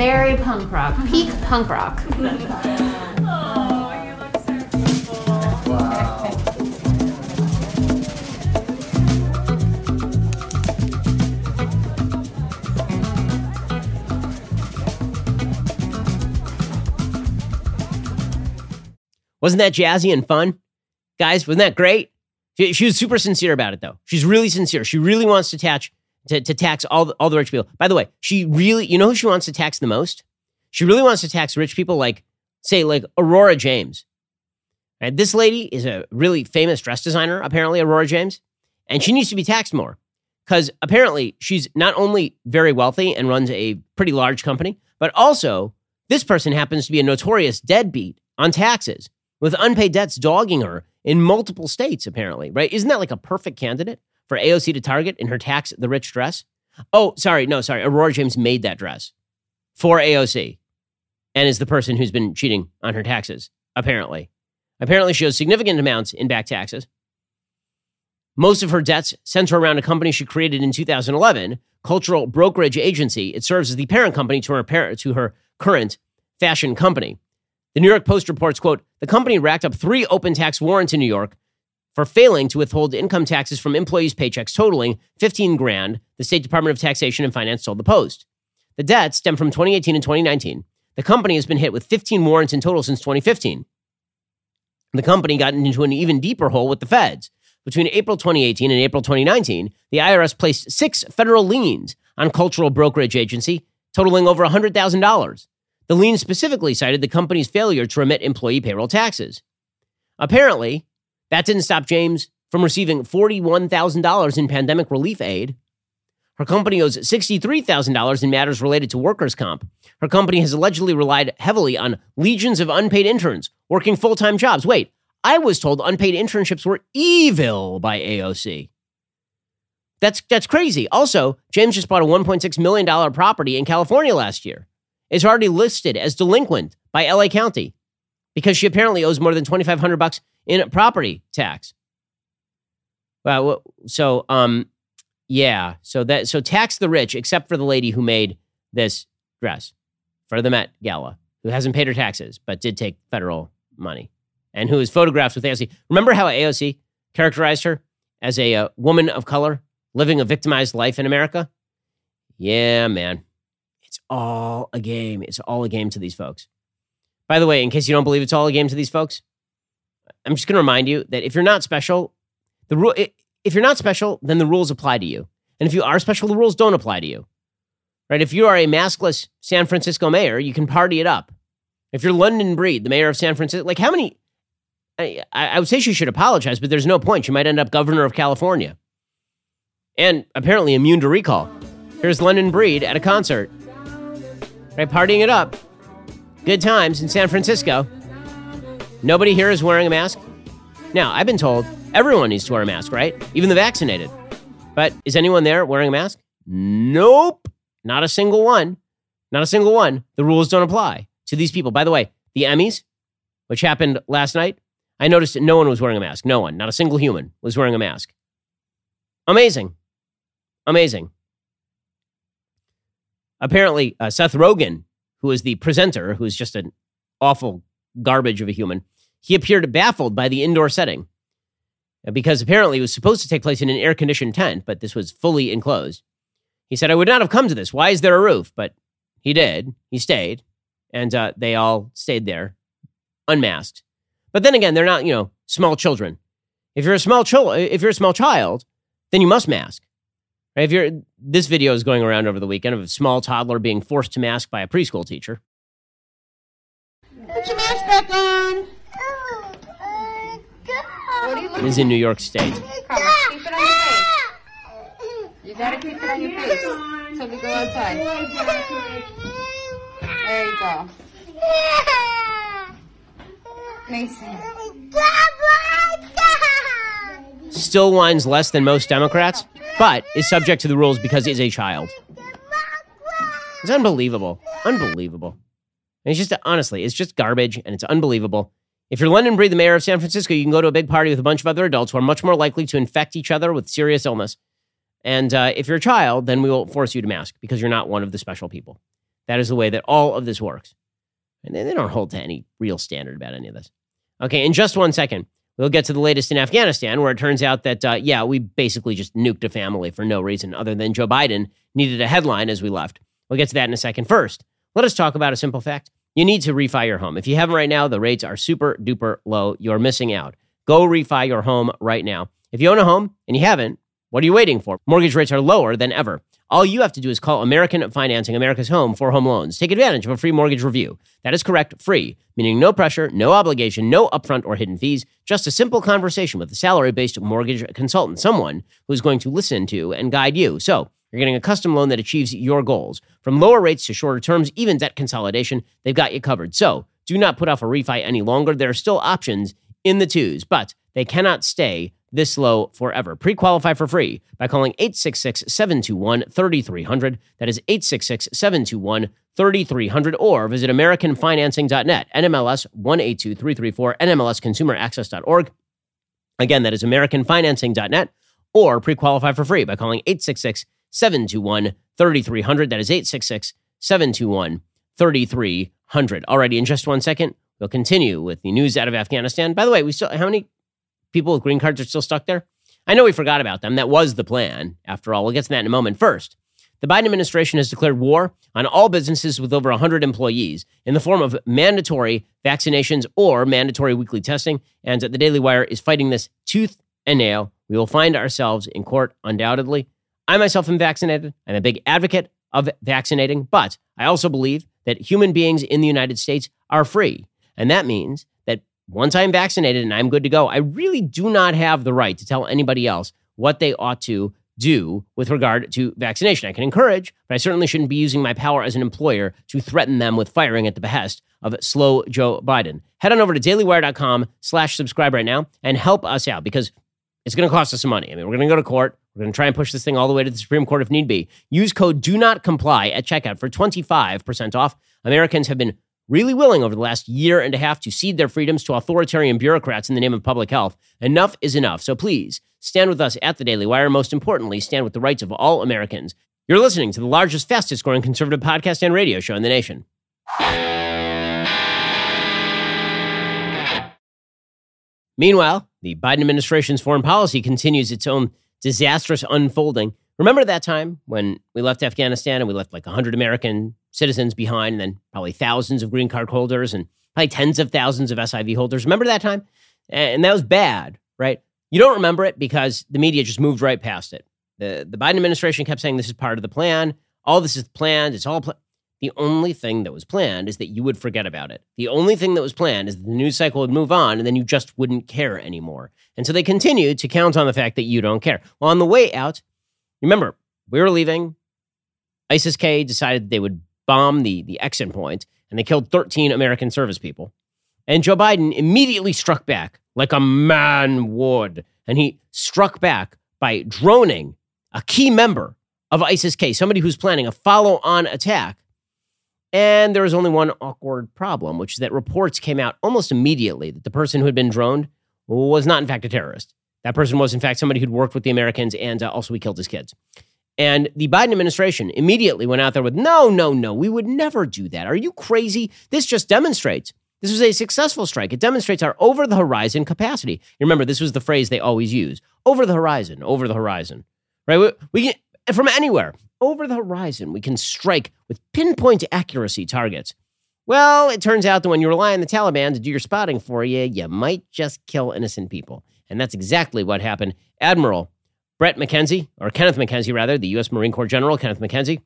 Very punk rock, peak punk rock. Oh, you look so beautiful. Wow. Wasn't that jazzy and fun? Guys, wasn't that great? She, she was super sincere about it, though. She's really sincere. She really wants to tax to, to tax all the, all the rich people. By the way, she really, you know who she wants to tax the most? She really wants to tax rich people like, say, like Aurora James. Right? This lady is a really famous dress designer, apparently, Aurora James, and she needs to be taxed more because apparently she's not only very wealthy and runs a pretty large company, but also this person happens to be a notorious deadbeat on taxes with unpaid debts dogging her in multiple states, apparently, right? Isn't that like a perfect candidate for AOC to target in her tax the rich dress? Oh, sorry, no, sorry. Aurora James made that dress for AOC and is the person who's been cheating on her taxes, apparently. Apparently, she owes significant amounts in back taxes. Most of her debts center around a company she created in 2011 cultural brokerage agency. It serves as the parent company to her, par- to her current fashion company. The New York Post reports, quote, the company racked up three open tax warrants in New York for failing to withhold income taxes from employees' paychecks totaling 15 grand, the State Department of Taxation and Finance told the Post. The debts stem from 2018 and 2019. The company has been hit with 15 warrants in total since 2015. The company got into an even deeper hole with the feds. Between April 2018 and April 2019, the IRS placed six federal liens on Cultural Brokerage Agency, totaling over $100,000. The lien specifically cited the company's failure to remit employee payroll taxes. Apparently, that didn't stop James from receiving $41,000 in pandemic relief aid. Her company owes $63,000 in matters related to workers' comp. Her company has allegedly relied heavily on legions of unpaid interns working full time jobs. Wait, I was told unpaid internships were evil by AOC. That's, that's crazy. Also, James just bought a $1.6 million property in California last year. It's already listed as delinquent by LA County because she apparently owes more than 2500 bucks in property tax. Well, so um yeah, so that so tax the rich except for the lady who made this dress for the Met Gala, who hasn't paid her taxes but did take federal money and who is photographed with AOC. Remember how AOC characterized her as a uh, woman of color living a victimized life in America? Yeah, man. It's all a game. It's all a game to these folks. By the way, in case you don't believe it's all a game to these folks, I'm just going to remind you that if you're not special, the rule if you're not special, then the rules apply to you. And if you are special, the rules don't apply to you. Right? If you are a maskless San Francisco mayor, you can party it up. If you're London Breed, the mayor of San Francisco, like how many I, I would say she should apologize, but there's no point. She might end up governor of California. And apparently immune to recall. Here's London Breed at a concert. Right, partying it up. Good times in San Francisco. Nobody here is wearing a mask. Now, I've been told everyone needs to wear a mask, right? Even the vaccinated. But is anyone there wearing a mask? Nope. Not a single one. Not a single one. The rules don't apply to these people. By the way, the Emmys, which happened last night, I noticed that no one was wearing a mask. No one, not a single human was wearing a mask. Amazing. Amazing. Apparently, uh, Seth Rogen, who is the presenter, who is just an awful garbage of a human, he appeared baffled by the indoor setting uh, because apparently it was supposed to take place in an air conditioned tent, but this was fully enclosed. He said, I would not have come to this. Why is there a roof? But he did. He stayed, and uh, they all stayed there, unmasked. But then again, they're not, you know, small children. If you're a small child, if you're a small child, then you must mask. Right? If you're this video is going around over the weekend of a small toddler being forced to mask by a preschool teacher. Put your mask back on. What are you looking is in New York State. Come, keep it on your face. You gotta keep it on your face until we go outside. There you go. Mason. Still whines less than most Democrats, but is subject to the rules because he's a child. It's unbelievable. Unbelievable. And it's just, honestly, it's just garbage and it's unbelievable. If you're London Breed, the mayor of San Francisco, you can go to a big party with a bunch of other adults who are much more likely to infect each other with serious illness. And uh, if you're a child, then we will force you to mask because you're not one of the special people. That is the way that all of this works. And they don't hold to any real standard about any of this. Okay, in just one second, we'll get to the latest in Afghanistan, where it turns out that, uh, yeah, we basically just nuked a family for no reason other than Joe Biden needed a headline as we left. We'll get to that in a second. First, let us talk about a simple fact. You need to refi your home. If you haven't right now, the rates are super duper low. You're missing out. Go refi your home right now. If you own a home and you haven't, what are you waiting for? Mortgage rates are lower than ever. All you have to do is call American Financing, America's Home for home loans. Take advantage of a free mortgage review. That is correct, free, meaning no pressure, no obligation, no upfront or hidden fees, just a simple conversation with a salary based mortgage consultant, someone who's going to listen to and guide you. So, you're getting a custom loan that achieves your goals. From lower rates to shorter terms, even debt consolidation, they've got you covered. So, do not put off a refi any longer. There are still options in the twos, but they cannot stay this low forever. Pre qualify for free by calling 866 721 3300. That is 866 721 3300 or visit AmericanFinancing.net, NMLS 182334, NMLSConsumerAccess.org. Again, that is AmericanFinancing.net or pre qualify for free by calling 866 721 3300. That is 866 721 3300. Alrighty, in just one second, we'll continue with the news out of Afghanistan. By the way, we still, how many people with green cards are still stuck there? I know we forgot about them. That was the plan, after all. We'll get to that in a moment. First, the Biden administration has declared war on all businesses with over 100 employees in the form of mandatory vaccinations or mandatory weekly testing. And the Daily Wire is fighting this tooth and nail. We will find ourselves in court undoubtedly. I myself am vaccinated. I'm a big advocate of vaccinating, but I also believe that human beings in the United States are free. And that means once I'm vaccinated and I'm good to go, I really do not have the right to tell anybody else what they ought to do with regard to vaccination. I can encourage, but I certainly shouldn't be using my power as an employer to threaten them with firing at the behest of slow Joe Biden. Head on over to dailywire.com slash subscribe right now and help us out because it's going to cost us some money. I mean, we're going to go to court. We're going to try and push this thing all the way to the Supreme Court if need be. Use code do not comply at checkout for 25% off. Americans have been really willing over the last year and a half to cede their freedoms to authoritarian bureaucrats in the name of public health. Enough is enough. So please stand with us at the Daily Wire. Most importantly, stand with the rights of all Americans. You're listening to the largest, fastest growing conservative podcast and radio show in the nation. Meanwhile, the Biden administration's foreign policy continues its own disastrous unfolding. Remember that time when we left Afghanistan and we left like 100 American citizens behind, and then probably thousands of green card holders and probably tens of thousands of SIV holders? Remember that time? And that was bad, right? You don't remember it because the media just moved right past it. The, the Biden administration kept saying this is part of the plan. All this is planned. It's all planned. The only thing that was planned is that you would forget about it. The only thing that was planned is the news cycle would move on and then you just wouldn't care anymore. And so they continued to count on the fact that you don't care. Well, on the way out, remember, we were leaving. ISIS K decided they would bomb the, the exit point and they killed 13 American service people. And Joe Biden immediately struck back like a man would. And he struck back by droning a key member of ISIS K, somebody who's planning a follow on attack and there was only one awkward problem, which is that reports came out almost immediately that the person who had been droned was not, in fact, a terrorist. That person was, in fact, somebody who'd worked with the Americans and uh, also he killed his kids. And the Biden administration immediately went out there with, no, no, no, we would never do that. Are you crazy? This just demonstrates. This was a successful strike. It demonstrates our over the horizon capacity. You remember, this was the phrase they always use over the horizon, over the horizon, right? We, we can, from anywhere, over the horizon, we can strike with pinpoint accuracy targets. Well, it turns out that when you rely on the Taliban to do your spotting for you, you might just kill innocent people. And that's exactly what happened. Admiral Brett McKenzie, or Kenneth McKenzie, rather, the U.S. Marine Corps General Kenneth McKenzie,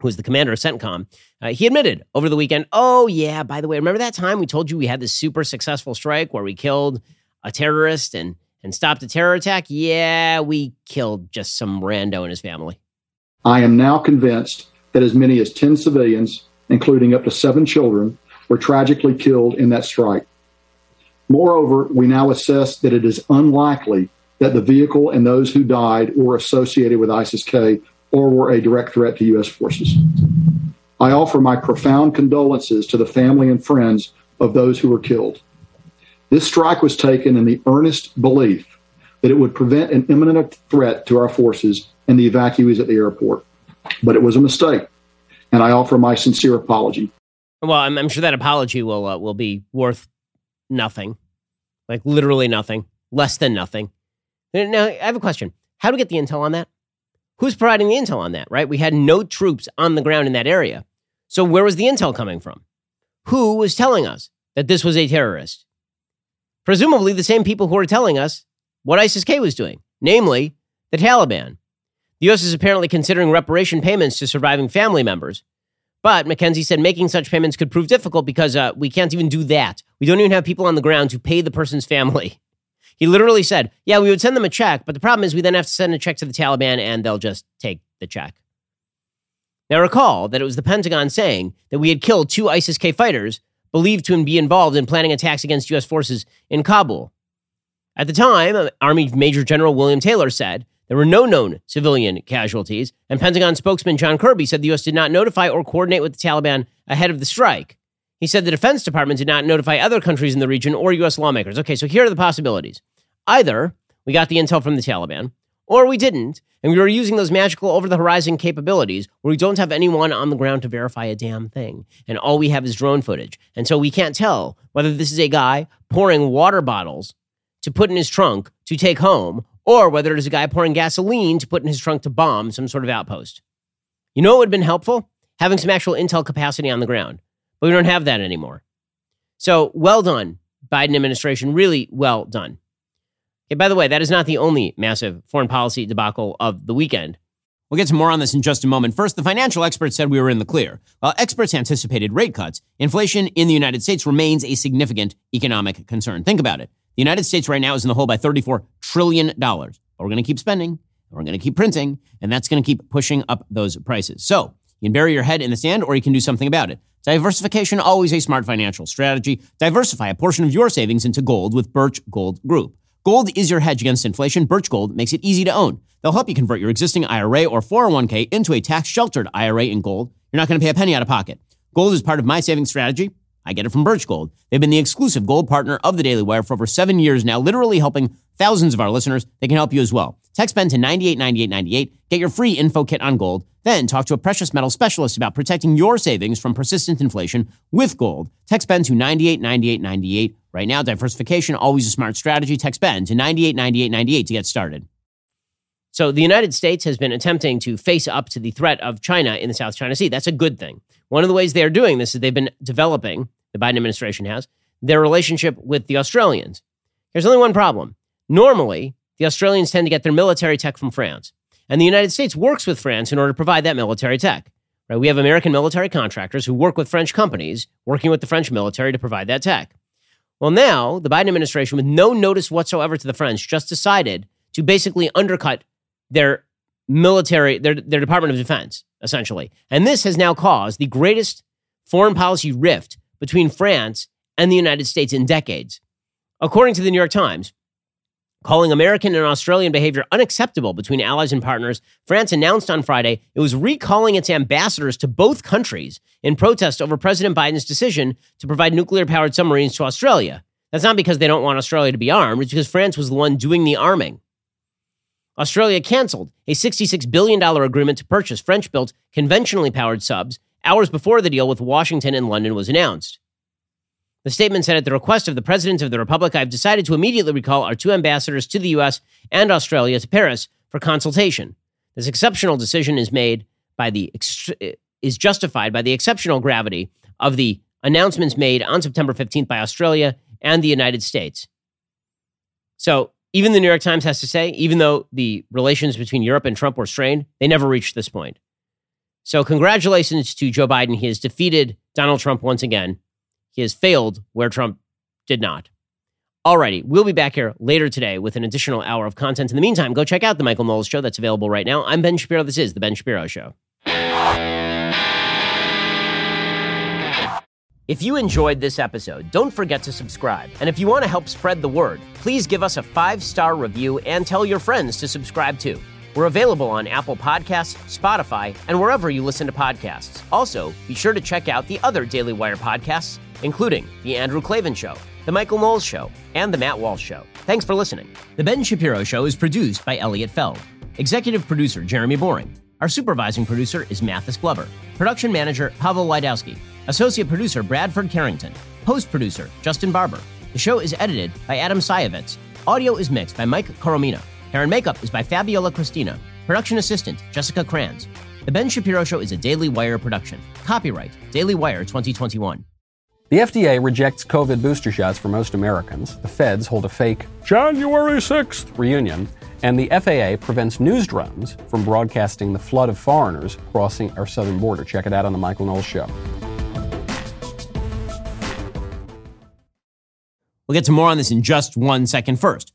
who was the commander of CENTCOM, uh, he admitted over the weekend, oh, yeah, by the way, remember that time we told you we had this super successful strike where we killed a terrorist and, and stopped a terror attack? Yeah, we killed just some rando and his family. I am now convinced that as many as 10 civilians, including up to seven children, were tragically killed in that strike. Moreover, we now assess that it is unlikely that the vehicle and those who died were associated with ISIS K or were a direct threat to U.S. forces. I offer my profound condolences to the family and friends of those who were killed. This strike was taken in the earnest belief that it would prevent an imminent threat to our forces and the evacuees at the airport. But it was a mistake, and I offer my sincere apology. Well, I'm, I'm sure that apology will uh, will be worth nothing, like literally nothing, less than nothing. Now, I have a question: How do we get the intel on that? Who's providing the intel on that? Right? We had no troops on the ground in that area, so where was the intel coming from? Who was telling us that this was a terrorist? Presumably, the same people who were telling us what ISIS K was doing, namely the Taliban. The U.S. is apparently considering reparation payments to surviving family members. But McKenzie said making such payments could prove difficult because uh, we can't even do that. We don't even have people on the ground to pay the person's family. He literally said, Yeah, we would send them a check, but the problem is we then have to send a check to the Taliban and they'll just take the check. Now, recall that it was the Pentagon saying that we had killed two ISIS K fighters believed to be involved in planning attacks against U.S. forces in Kabul. At the time, Army Major General William Taylor said there were no known civilian casualties, and Pentagon spokesman John Kirby said the U.S. did not notify or coordinate with the Taliban ahead of the strike. He said the Defense Department did not notify other countries in the region or U.S. lawmakers. Okay, so here are the possibilities. Either we got the intel from the Taliban, or we didn't, and we were using those magical over the horizon capabilities where we don't have anyone on the ground to verify a damn thing. And all we have is drone footage. And so we can't tell whether this is a guy pouring water bottles to put in his trunk to take home, or whether it is a guy pouring gasoline to put in his trunk to bomb some sort of outpost. You know what would have been helpful? Having some actual intel capacity on the ground. But we don't have that anymore. So well done, Biden administration. Really well done. Okay, by the way, that is not the only massive foreign policy debacle of the weekend. We'll get to more on this in just a moment. First, the financial experts said we were in the clear. While experts anticipated rate cuts, inflation in the United States remains a significant economic concern. Think about it. The United States right now is in the hole by $34 trillion. But we're going to keep spending, we're going to keep printing, and that's going to keep pushing up those prices. So you can bury your head in the sand or you can do something about it. Diversification, always a smart financial strategy. Diversify a portion of your savings into gold with Birch Gold Group. Gold is your hedge against inflation. Birch Gold makes it easy to own. They'll help you convert your existing IRA or 401k into a tax sheltered IRA in gold. You're not going to pay a penny out of pocket. Gold is part of my savings strategy. I get it from Birch Gold. They've been the exclusive gold partner of the Daily Wire for over seven years now, literally helping thousands of our listeners. They can help you as well. Text Ben to 989898. Get your free info kit on gold. Then talk to a precious metal specialist about protecting your savings from persistent inflation with gold. Text Ben to 989898. Right now, diversification, always a smart strategy. Text Ben to 989898 to get started. So the United States has been attempting to face up to the threat of China in the South China Sea. That's a good thing. One of the ways they are doing this is they've been developing, the Biden administration has, their relationship with the Australians. There's only one problem. Normally, the Australians tend to get their military tech from France. And the United States works with France in order to provide that military tech. Right? We have American military contractors who work with French companies working with the French military to provide that tech. Well, now the Biden administration, with no notice whatsoever to the French, just decided to basically undercut their military, their, their Department of Defense, essentially. And this has now caused the greatest foreign policy rift between France and the United States in decades. According to the New York Times, calling American and Australian behavior unacceptable between allies and partners, France announced on Friday it was recalling its ambassadors to both countries in protest over President Biden's decision to provide nuclear powered submarines to Australia. That's not because they don't want Australia to be armed, it's because France was the one doing the arming. Australia canceled a $66 billion agreement to purchase French built conventionally powered subs hours before the deal with Washington and London was announced. The statement said, at the request of the President of the Republic, I've decided to immediately recall our two ambassadors to the U.S. and Australia to Paris for consultation. This exceptional decision is made by the is justified by the exceptional gravity of the announcements made on September 15th by Australia and the United States. So, even the New York Times has to say, even though the relations between Europe and Trump were strained, they never reached this point. So, congratulations to Joe Biden. He has defeated Donald Trump once again. He has failed where Trump did not. Alrighty, we'll be back here later today with an additional hour of content. In the meantime, go check out the Michael Knowles Show that's available right now. I'm Ben Shapiro. This is the Ben Shapiro Show. If you enjoyed this episode, don't forget to subscribe. And if you want to help spread the word, please give us a five star review and tell your friends to subscribe too. We're available on Apple Podcasts, Spotify, and wherever you listen to podcasts. Also, be sure to check out the other Daily Wire podcasts including The Andrew Klavan Show, The Michael Knowles Show, and The Matt Walsh Show. Thanks for listening. The Ben Shapiro Show is produced by Elliot Feld. Executive producer Jeremy Boring. Our supervising producer is Mathis Glover. Production manager Pavel Wydowski. Associate producer Bradford Carrington. Post producer Justin Barber. The show is edited by Adam Sayevitz. Audio is mixed by Mike Coromina. Hair and makeup is by Fabiola Cristina. Production assistant Jessica Kranz. The Ben Shapiro Show is a Daily Wire production. Copyright Daily Wire 2021. The FDA rejects COVID booster shots for most Americans. The feds hold a fake January 6th reunion. And the FAA prevents news drones from broadcasting the flood of foreigners crossing our southern border. Check it out on The Michael Knowles Show. We'll get to more on this in just one second. First,